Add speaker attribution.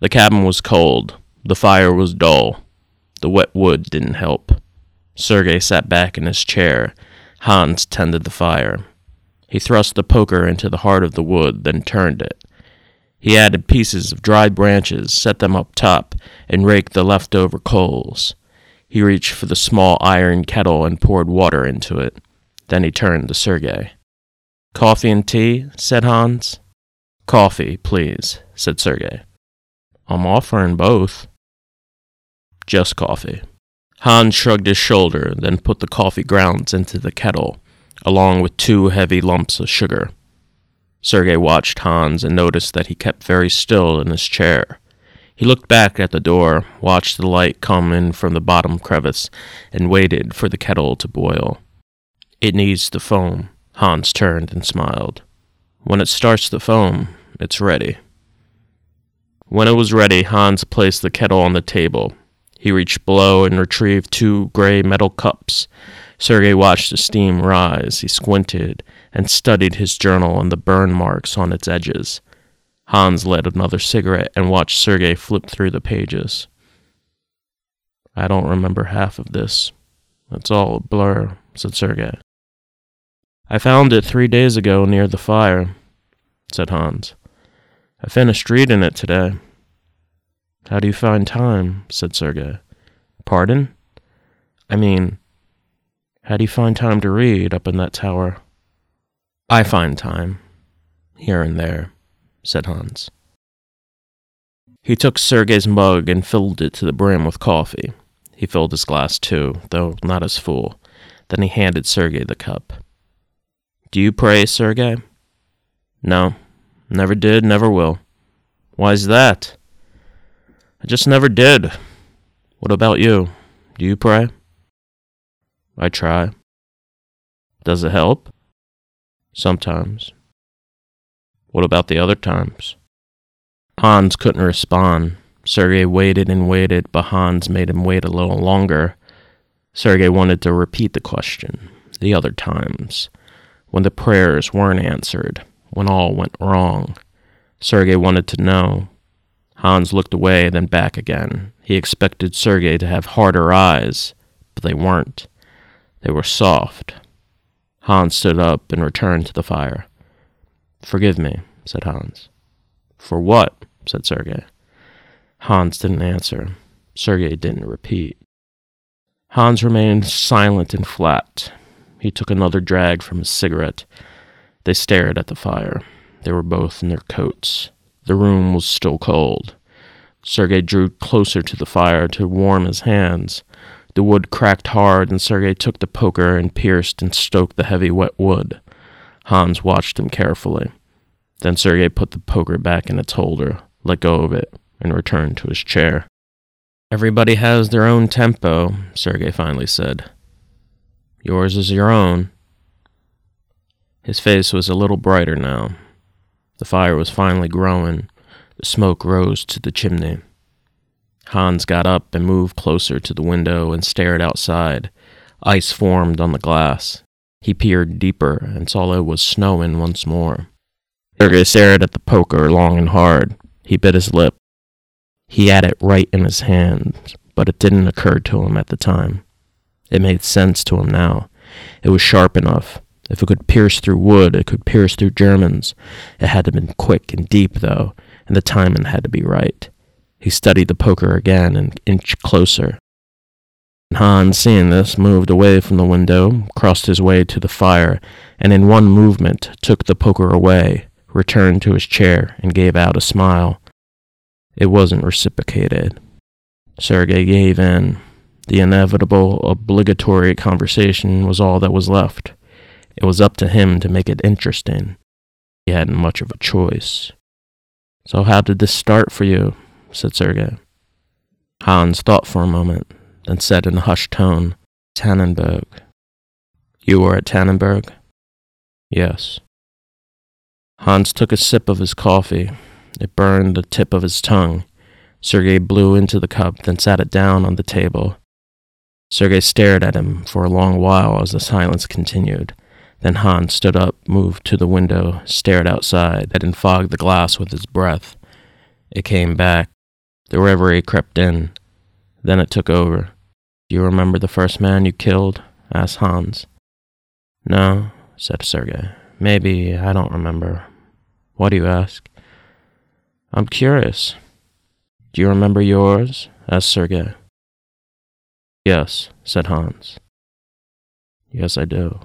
Speaker 1: The cabin was cold. The fire was dull. The wet wood didn't help. Sergey sat back in his chair. Hans tended the fire. He thrust the poker into the heart of the wood, then turned it. He added pieces of dried branches, set them up top, and raked the leftover coals. He reached for the small iron kettle and poured water into it. Then he turned to Sergey. Coffee and tea? said Hans. Coffee, please, said Sergei. I'm offering both. Just coffee. Hans shrugged his shoulder, then put the coffee grounds into the kettle, along with two heavy lumps of sugar. Sergei watched Hans and noticed that he kept very still in his chair. He looked back at the door, watched the light come in from the bottom crevice, and waited for the kettle to boil. It needs to foam. Hans turned and smiled. When it starts to foam, it's ready. When it was ready, Hans placed the kettle on the table. He reached below and retrieved two gray metal cups. Sergei watched the steam rise. He squinted and studied his journal and the burn marks on its edges. Hans lit another cigarette and watched Sergei flip through the pages. I don't remember half of this. It's all a blur, said Sergei. I found it three days ago near the fire, said Hans. I finished reading it today. How do you find time? said Sergei. Pardon? I mean, how do you find time to read up in that tower? I find time, here and there, said Hans. He took Sergei's mug and filled it to the brim with coffee. He filled his glass too, though not as full. Then he handed Sergei the cup. Do you pray, Sergei? No, never did, never will. Why's that? I just never did. What about you? Do you pray? I try. Does it help? Sometimes. What about the other times? Hans couldn't respond. Sergei waited and waited, but Hans made him wait a little longer. Sergei wanted to repeat the question. The other times. When the prayers weren't answered. When all went wrong. Sergei wanted to know. Hans looked away, then back again. He expected Sergei to have harder eyes, but they weren't. They were soft, Hans stood up and returned to the fire. Forgive me, said Hans. For what? said Sergei. Hans didn't answer. Sergei didn't repeat. Hans remained silent and flat. He took another drag from his cigarette. They stared at the fire. They were both in their coats. The room was still cold. Sergey drew closer to the fire to warm his hands. The wood cracked hard, and Sergey took the poker and pierced and stoked the heavy wet wood. Hans watched him carefully. Then Sergey put the poker back in its holder, let go of it, and returned to his chair. Everybody has their own tempo, Sergey finally said. Yours is your own. His face was a little brighter now. The fire was finally growing. The smoke rose to the chimney. Hans got up and moved closer to the window and stared outside. Ice formed on the glass. He peered deeper and saw it was snowing once more. Sergei stared at the poker long and hard. He bit his lip. He had it right in his hand, but it didn't occur to him at the time. It made sense to him now. It was sharp enough. If it could pierce through wood, it could pierce through Germans. It had to be quick and deep, though, and the timing had to be right. He studied the poker again and inched closer. Hans, seeing this, moved away from the window, crossed his way to the fire, and in one movement took the poker away, returned to his chair, and gave out a smile. It wasn't reciprocated. Sergei gave in. The inevitable, obligatory conversation was all that was left. It was up to him to make it interesting. He hadn't much of a choice. So, how did this start for you? said Sergei. Hans thought for a moment, then said in a hushed tone, Tannenberg. You were at Tannenberg? Yes. Hans took a sip of his coffee. It burned the tip of his tongue. Sergei blew into the cup, then sat it down on the table. Sergei stared at him for a long while as the silence continued. Then Hans stood up, moved to the window, stared outside, and fogged the glass with his breath. It came back, The reverie crept in. Then it took over. Do you remember the first man you killed? asked Hans. No, said Sergei. Maybe I don't remember. What do you ask? I'm curious. Do you remember yours? asked Sergei. Yes, said Hans. Yes, I do.